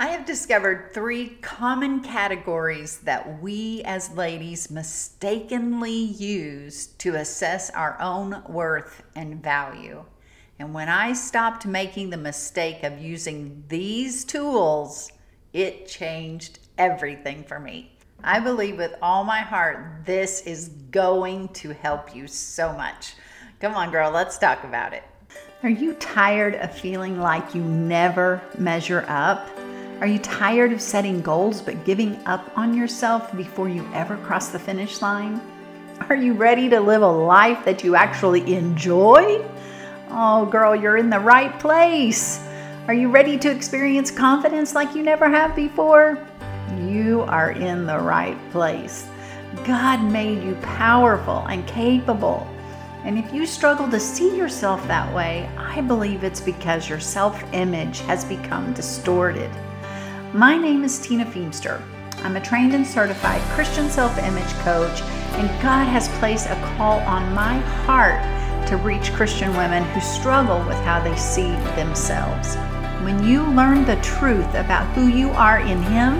I have discovered three common categories that we as ladies mistakenly use to assess our own worth and value. And when I stopped making the mistake of using these tools, it changed everything for me. I believe with all my heart this is going to help you so much. Come on, girl, let's talk about it. Are you tired of feeling like you never measure up? Are you tired of setting goals but giving up on yourself before you ever cross the finish line? Are you ready to live a life that you actually enjoy? Oh, girl, you're in the right place. Are you ready to experience confidence like you never have before? You are in the right place. God made you powerful and capable. And if you struggle to see yourself that way, I believe it's because your self image has become distorted. My name is Tina Feemster. I'm a trained and certified Christian self image coach, and God has placed a call on my heart to reach Christian women who struggle with how they see themselves. When you learn the truth about who you are in Him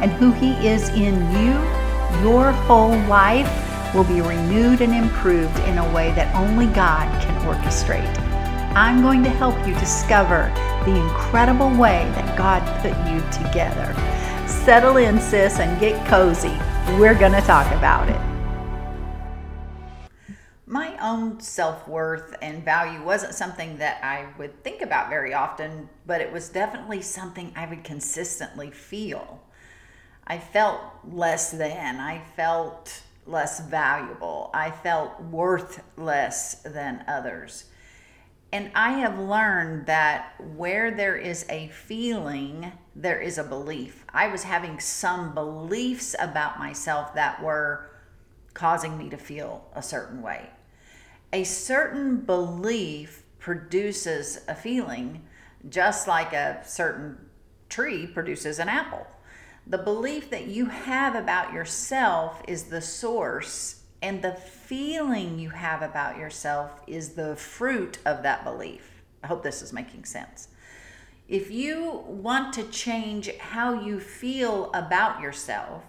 and who He is in you, your whole life will be renewed and improved in a way that only God can orchestrate. I'm going to help you discover the incredible way that God put you together. Settle in, sis, and get cozy. We're going to talk about it. My own self worth and value wasn't something that I would think about very often, but it was definitely something I would consistently feel. I felt less than, I felt less valuable, I felt worth less than others. And I have learned that where there is a feeling, there is a belief. I was having some beliefs about myself that were causing me to feel a certain way. A certain belief produces a feeling, just like a certain tree produces an apple. The belief that you have about yourself is the source and the feeling you have about yourself is the fruit of that belief. I hope this is making sense. If you want to change how you feel about yourself,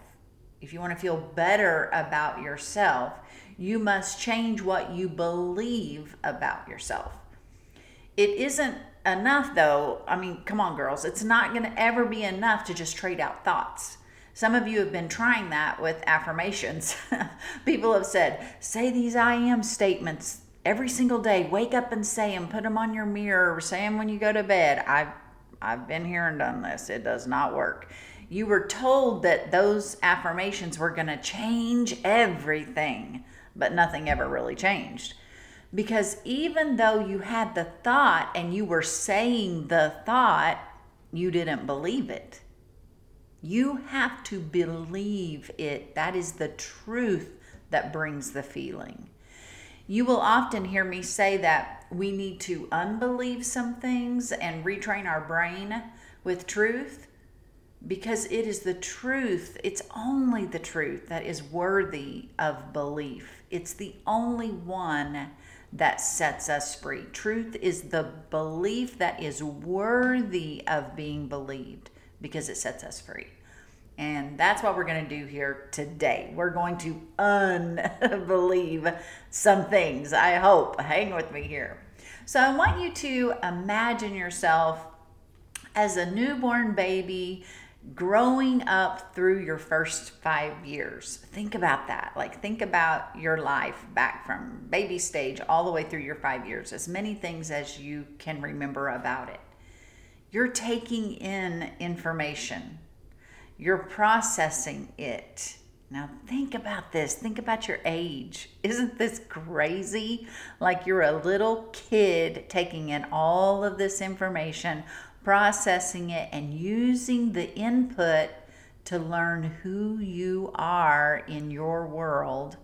if you want to feel better about yourself, you must change what you believe about yourself. It isn't enough, though. I mean, come on, girls. It's not going to ever be enough to just trade out thoughts. Some of you have been trying that with affirmations. People have said, say these I am statements every single day. Wake up and say them. Put them on your mirror. Say them when you go to bed. I've, I've been here and done this. It does not work. You were told that those affirmations were going to change everything, but nothing ever really changed. Because even though you had the thought and you were saying the thought, you didn't believe it you have to believe it. That is the truth that brings the feeling. You will often hear me say that we need to unbelieve some things and retrain our brain with truth because it is the truth. It's only the truth that is worthy of belief. It's the only one that sets us free. Truth is the belief that is worthy of being believed because it sets us free. And that's what we're going to do here today. We're going to unbelieve some things, I hope. Hang with me here. So, I want you to imagine yourself as a newborn baby growing up through your first five years. Think about that. Like, think about your life back from baby stage all the way through your five years, as many things as you can remember about it. You're taking in information you're processing it. Now, think about this. Think about your age. Isn't this crazy? Like you're a little kid taking in all of this information, processing it, and using the input to learn who you are in your world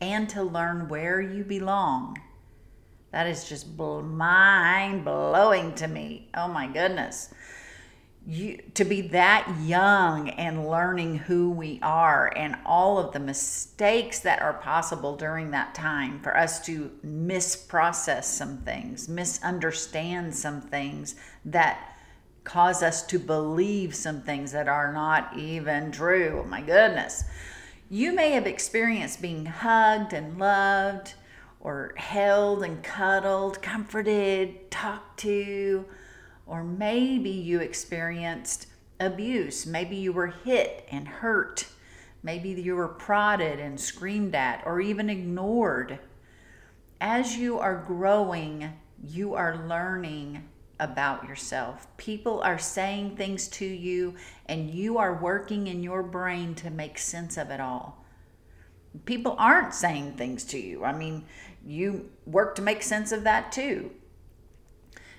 and to learn where you belong. That is just mind blowing to me. Oh my goodness you to be that young and learning who we are and all of the mistakes that are possible during that time for us to misprocess some things misunderstand some things that cause us to believe some things that are not even true. Oh my goodness. You may have experienced being hugged and loved, or held and cuddled, comforted, talked to, or maybe you experienced abuse. Maybe you were hit and hurt. Maybe you were prodded and screamed at, or even ignored. As you are growing, you are learning about yourself. People are saying things to you, and you are working in your brain to make sense of it all. People aren't saying things to you. I mean, you work to make sense of that too.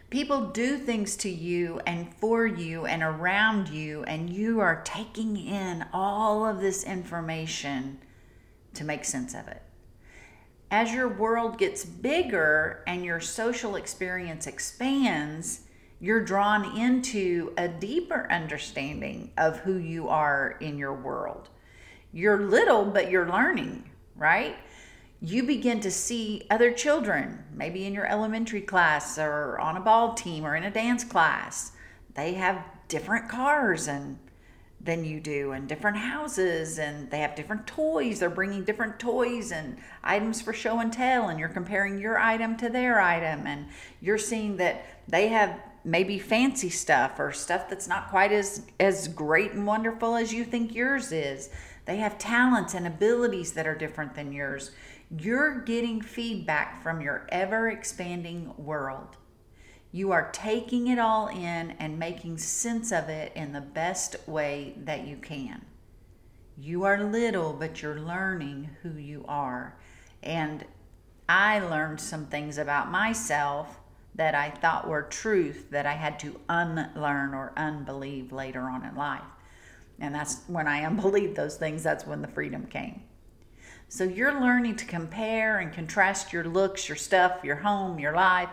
People do things to you and for you and around you, and you are taking in all of this information to make sense of it. As your world gets bigger and your social experience expands, you're drawn into a deeper understanding of who you are in your world. You're little, but you're learning, right? You begin to see other children, maybe in your elementary class or on a ball team or in a dance class. They have different cars and than you do and different houses and they have different toys. They're bringing different toys and items for show and tell and you're comparing your item to their item and you're seeing that they have maybe fancy stuff or stuff that's not quite as as great and wonderful as you think yours is. They have talents and abilities that are different than yours you're getting feedback from your ever expanding world. You are taking it all in and making sense of it in the best way that you can. You are little, but you're learning who you are. And I learned some things about myself that I thought were truth that I had to unlearn or unbelieve later on in life. And that's when I unbelieved those things, that's when the freedom came. So you're learning to compare and contrast your looks, your stuff, your home, your life,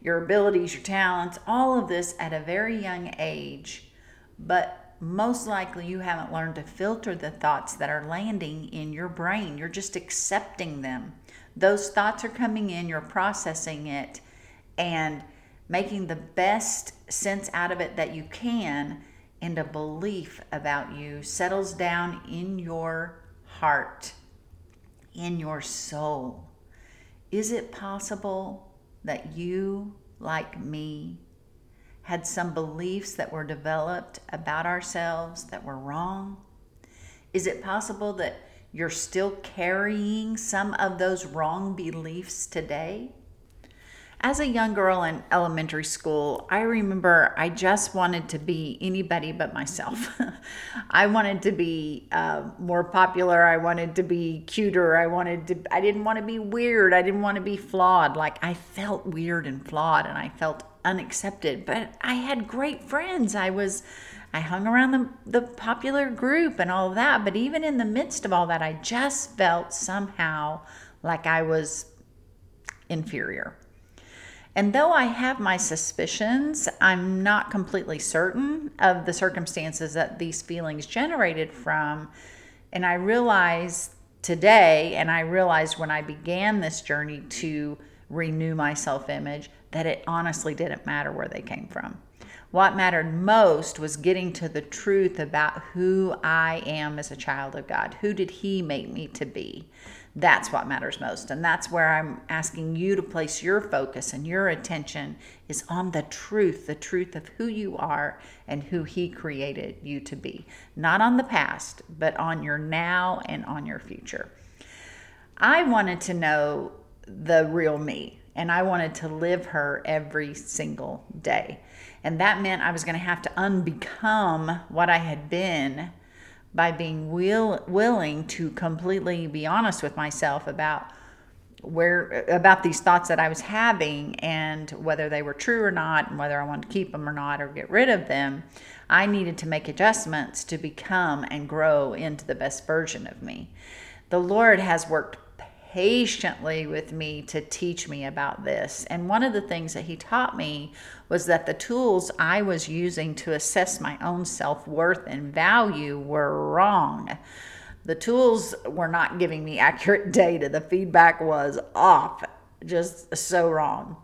your abilities, your talents, all of this at a very young age. But most likely you haven't learned to filter the thoughts that are landing in your brain. You're just accepting them. Those thoughts are coming in, you're processing it and making the best sense out of it that you can, and a belief about you settles down in your heart in your soul. Is it possible that you, like me, had some beliefs that were developed about ourselves that were wrong? Is it possible that you're still carrying some of those wrong beliefs today? As a young girl in elementary school, I remember I just wanted to be anybody but myself. I wanted to be uh, more popular. I wanted to be cuter. I wanted to. I didn't want to be weird. I didn't want to be flawed. Like I felt weird and flawed, and I felt unaccepted. But I had great friends. I was. I hung around the, the popular group and all that. But even in the midst of all that, I just felt somehow like I was inferior. And though I have my suspicions, I'm not completely certain of the circumstances that these feelings generated from. And I realize today, and I realized when I began this journey to renew my self image, that it honestly didn't matter where they came from. What mattered most was getting to the truth about who I am as a child of God. Who did He make me to be? That's what matters most. And that's where I'm asking you to place your focus and your attention is on the truth, the truth of who you are and who He created you to be. Not on the past, but on your now and on your future. I wanted to know the real me and I wanted to live her every single day. And that meant I was going to have to unbecome what I had been by being will, willing to completely be honest with myself about where about these thoughts that I was having and whether they were true or not and whether I wanted to keep them or not or get rid of them I needed to make adjustments to become and grow into the best version of me. The Lord has worked patiently with me to teach me about this. And one of the things that he taught me was that the tools I was using to assess my own self worth and value were wrong. The tools were not giving me accurate data. The feedback was off, just so wrong.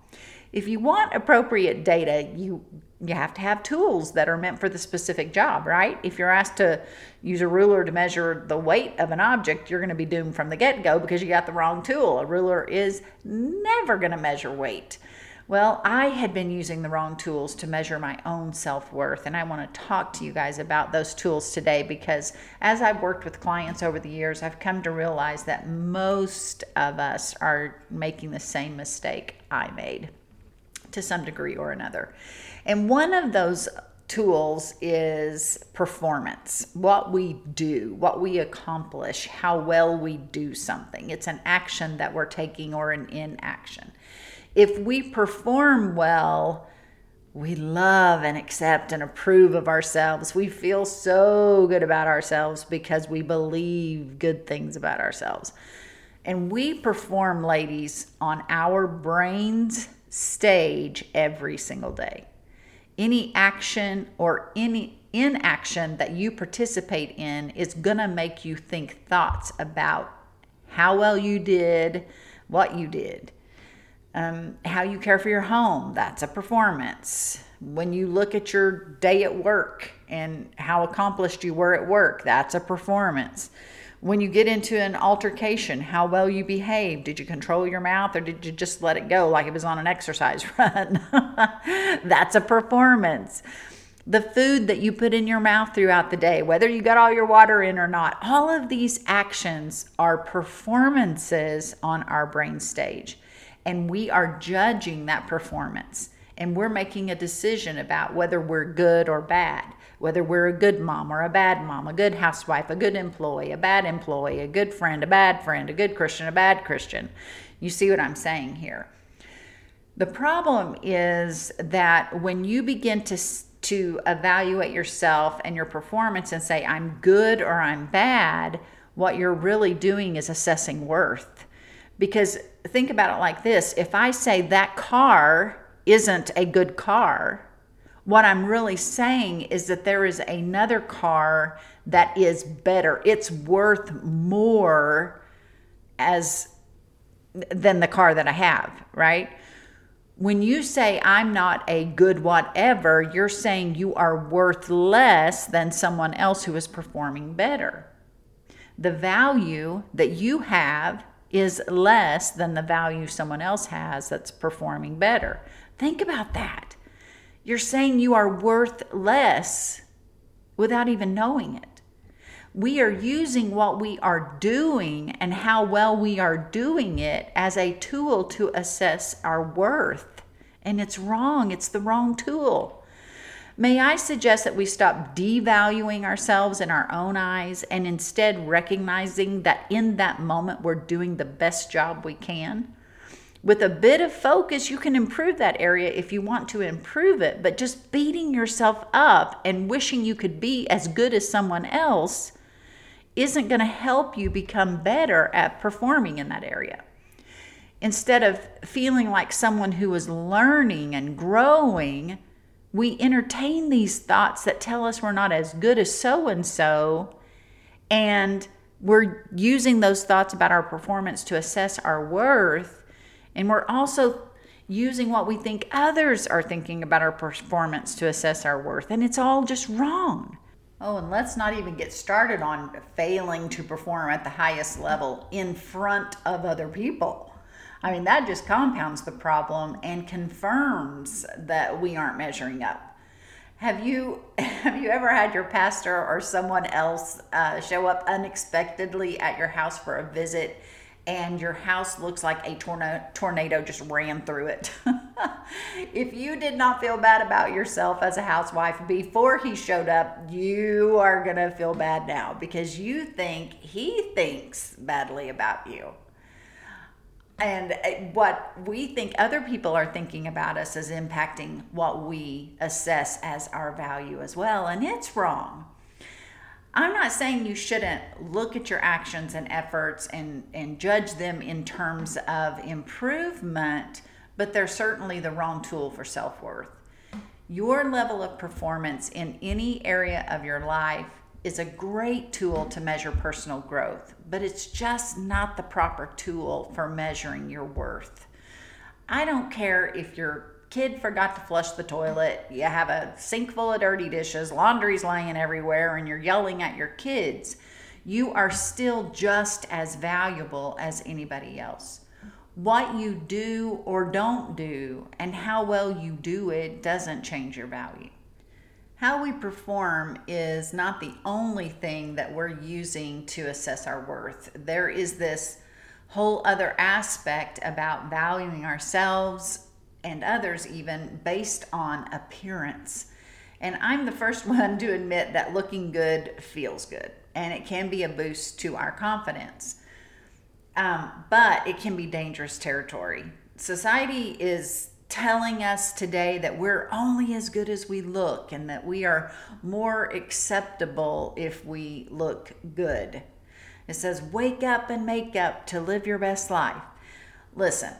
If you want appropriate data, you you have to have tools that are meant for the specific job, right? If you're asked to use a ruler to measure the weight of an object, you're going to be doomed from the get go because you got the wrong tool. A ruler is never going to measure weight. Well, I had been using the wrong tools to measure my own self worth, and I want to talk to you guys about those tools today because as I've worked with clients over the years, I've come to realize that most of us are making the same mistake I made to some degree or another. And one of those tools is performance what we do, what we accomplish, how well we do something. It's an action that we're taking or an inaction. If we perform well, we love and accept and approve of ourselves. We feel so good about ourselves because we believe good things about ourselves. And we perform, ladies, on our brains stage every single day any action or any inaction that you participate in is going to make you think thoughts about how well you did, what you did, um, how you care for your home. That's a performance. When you look at your day at work and how accomplished you were at work, that's a performance when you get into an altercation, how well you behave. Did you control your mouth or did you just let it go like it was on an exercise run? That's a performance. The food that you put in your mouth throughout the day, whether you got all your water in or not, all of these actions are performances on our brain stage. And we are judging that performance and we're making a decision about whether we're good or bad whether we're a good mom or a bad mom, a good housewife, a good employee, a bad employee, a good friend, a bad friend, a good Christian, a bad Christian. You see what I'm saying here? The problem is that when you begin to to evaluate yourself and your performance and say I'm good or I'm bad, what you're really doing is assessing worth. Because think about it like this, if I say that car isn't a good car, what I'm really saying is that there is another car that is better. It's worth more as than the car that I have, right? When you say I'm not a good whatever, you're saying you are worth less than someone else who is performing better. The value that you have is less than the value someone else has that's performing better. Think about that. You're saying you are worth less without even knowing it. We are using what we are doing and how well we are doing it as a tool to assess our worth. And it's wrong, it's the wrong tool. May I suggest that we stop devaluing ourselves in our own eyes and instead recognizing that in that moment we're doing the best job we can? With a bit of focus, you can improve that area if you want to improve it. But just beating yourself up and wishing you could be as good as someone else isn't going to help you become better at performing in that area. Instead of feeling like someone who is learning and growing, we entertain these thoughts that tell us we're not as good as so and so. And we're using those thoughts about our performance to assess our worth and we're also using what we think others are thinking about our performance to assess our worth. And it's all just wrong. Oh, and let's not even get started on failing to perform at the highest level in front of other people. I mean, that just compounds the problem and confirms that we aren't measuring up. Have you have you ever had your pastor or someone else uh, show up unexpectedly at your house for a visit and your house looks like a tornado, tornado just ran through it. if you did not feel bad about yourself as a housewife before he showed up, you are going to feel bad now because you think he thinks badly about you. And uh, what we think other people are thinking about us is impacting what we assess as our value as well. And it's wrong. I'm not saying you shouldn't look at your actions and efforts and, and judge them in terms of improvement, but they're certainly the wrong tool for self worth. Your level of performance in any area of your life is a great tool to measure personal growth, but it's just not the proper tool for measuring your worth. I don't care if you're kid forgot to flush the toilet, you have a sink full of dirty dishes, laundry's laying everywhere, and you're yelling at your kids, you are still just as valuable as anybody else. What you do or don't do and how well you do it doesn't change your value. How we perform is not the only thing that we're using to assess our worth. There is this whole other aspect about valuing ourselves and others, even based on appearance. And I'm the first one to admit that looking good feels good and it can be a boost to our confidence. Um, but it can be dangerous territory. Society is telling us today that we're only as good as we look and that we are more acceptable if we look good. It says, wake up and make up to live your best life. Listen,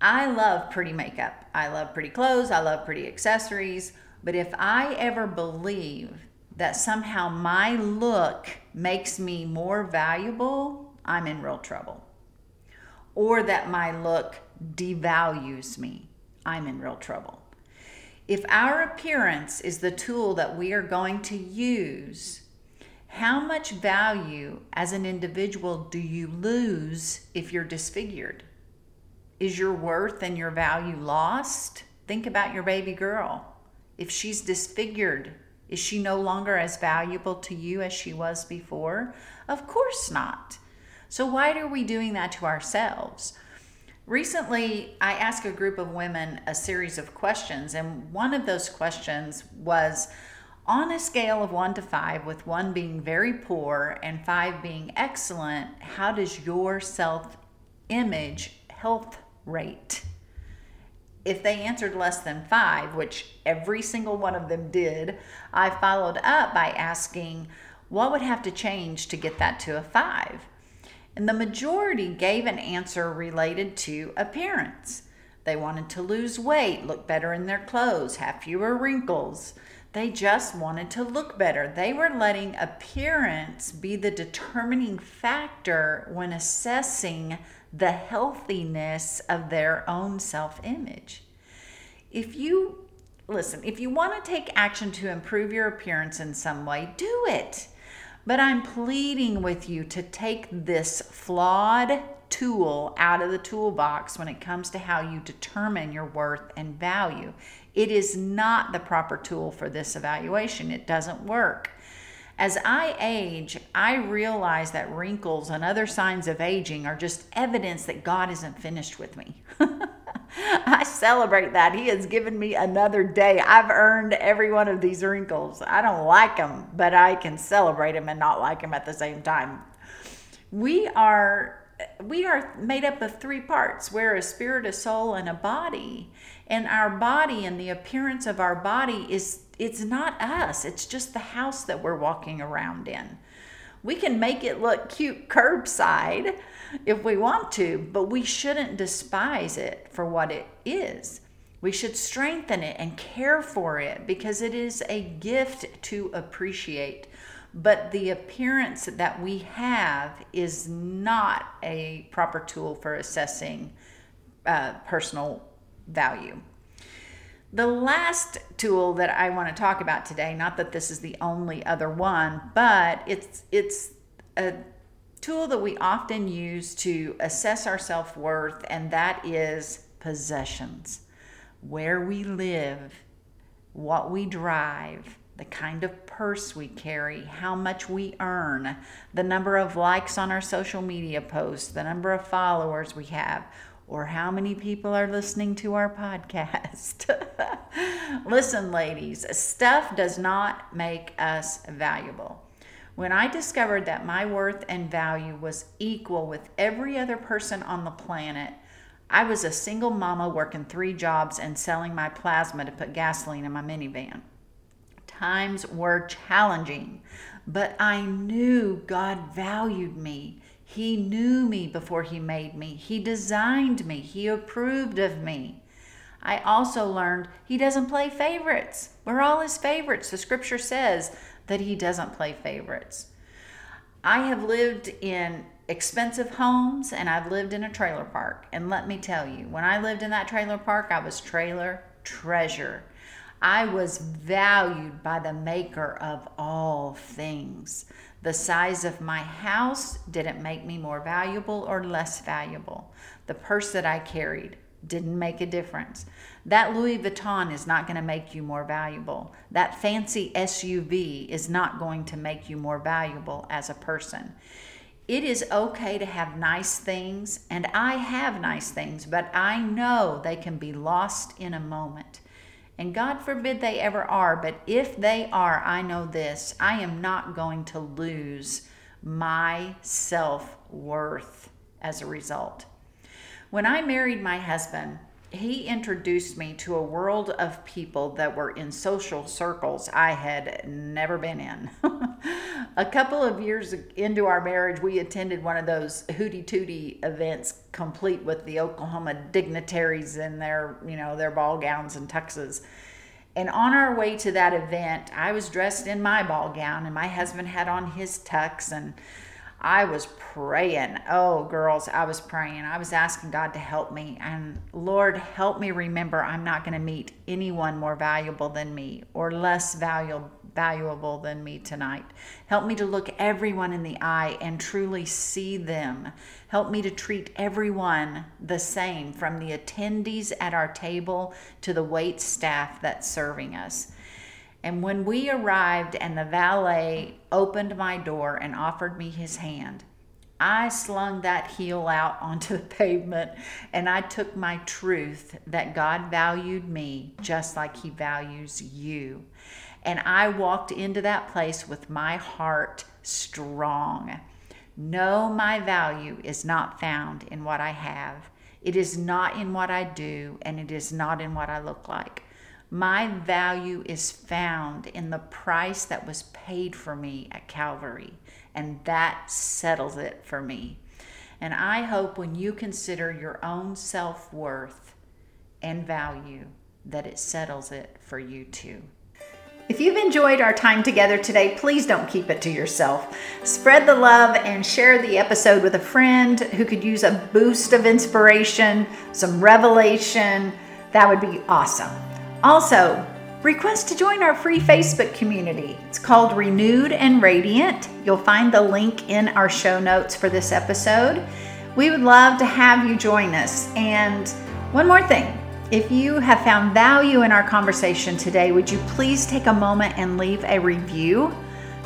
I love pretty makeup. I love pretty clothes. I love pretty accessories. But if I ever believe that somehow my look makes me more valuable, I'm in real trouble. Or that my look devalues me, I'm in real trouble. If our appearance is the tool that we are going to use, how much value as an individual do you lose if you're disfigured? Is your worth and your value lost? Think about your baby girl. If she's disfigured, is she no longer as valuable to you as she was before? Of course not. So, why are we doing that to ourselves? Recently, I asked a group of women a series of questions, and one of those questions was on a scale of one to five, with one being very poor and five being excellent, how does your self image health rate? If they answered less than five, which every single one of them did, I followed up by asking, what would have to change to get that to a five? And the majority gave an answer related to appearance. They wanted to lose weight, look better in their clothes, have fewer wrinkles. They just wanted to look better. They were letting appearance be the determining factor when assessing the healthiness of their own self image. If you listen, if you want to take action to improve your appearance in some way, do it. But I'm pleading with you to take this flawed tool out of the toolbox when it comes to how you determine your worth and value. It is not the proper tool for this evaluation, it doesn't work. As I age, I realize that wrinkles and other signs of aging are just evidence that God isn't finished with me. I celebrate that. He has given me another day. I've earned every one of these wrinkles. I don't like them, but I can celebrate them and not like them at the same time. We are we are made up of three parts. We're a spirit, a soul, and a body. And our body and the appearance of our body is it's not us. It's just the house that we're walking around in. We can make it look cute curbside if we want to, but we shouldn't despise it for what it is. We should strengthen it and care for it because it is a gift to appreciate. But the appearance that we have is not a proper tool for assessing uh, personal value. The last tool that I want to talk about today, not that this is the only other one, but it's it's a tool that we often use to assess our self-worth and that is possessions. Where we live, what we drive, the kind of purse we carry, how much we earn, the number of likes on our social media posts, the number of followers we have, or how many people are listening to our podcast. Listen, ladies, stuff does not make us valuable. When I discovered that my worth and value was equal with every other person on the planet, I was a single mama working three jobs and selling my plasma to put gasoline in my minivan. Times were challenging, but I knew God valued me he knew me before He made me. He designed me. He approved of me. I also learned He doesn't play favorites. We're all His favorites. The scripture says that He doesn't play favorites. I have lived in expensive homes and I've lived in a trailer park. And let me tell you, when I lived in that trailer park, I was trailer treasure. I was valued by the maker of all things. The size of my house didn't make me more valuable or less valuable. The purse that I carried didn't make a difference. That Louis Vuitton is not going to make you more valuable. That fancy SUV is not going to make you more valuable as a person. It is okay to have nice things, and I have nice things, but I know they can be lost in a moment. And God forbid they ever are, but if they are, I know this I am not going to lose my self worth as a result. When I married my husband, he introduced me to a world of people that were in social circles I had never been in. a couple of years into our marriage, we attended one of those hooty tooty events, complete with the Oklahoma dignitaries in their, you know, their ball gowns and tuxes. And on our way to that event, I was dressed in my ball gown, and my husband had on his tux, and I was praying. Oh, girls, I was praying. I was asking God to help me. And Lord, help me remember I'm not going to meet anyone more valuable than me or less valuable valuable than me tonight. Help me to look everyone in the eye and truly see them. Help me to treat everyone the same, from the attendees at our table to the wait staff that's serving us. And when we arrived and the valet opened my door and offered me his hand, I slung that heel out onto the pavement and I took my truth that God valued me just like He values you. And I walked into that place with my heart strong. No, my value is not found in what I have. It is not in what I do, and it is not in what I look like. My value is found in the price that was paid for me at Calvary, and that settles it for me. And I hope when you consider your own self worth and value, that it settles it for you too. If you've enjoyed our time together today, please don't keep it to yourself. Spread the love and share the episode with a friend who could use a boost of inspiration, some revelation. That would be awesome. Also, request to join our free Facebook community. It's called Renewed and Radiant. You'll find the link in our show notes for this episode. We would love to have you join us. And one more thing if you have found value in our conversation today, would you please take a moment and leave a review?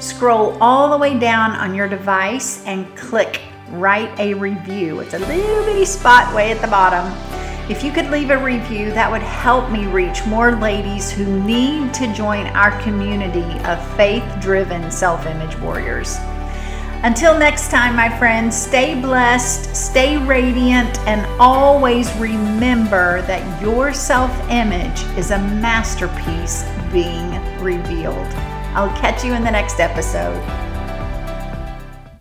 Scroll all the way down on your device and click Write a Review. It's a little bitty spot way at the bottom. If you could leave a review, that would help me reach more ladies who need to join our community of faith driven self image warriors. Until next time, my friends, stay blessed, stay radiant, and always remember that your self image is a masterpiece being revealed. I'll catch you in the next episode.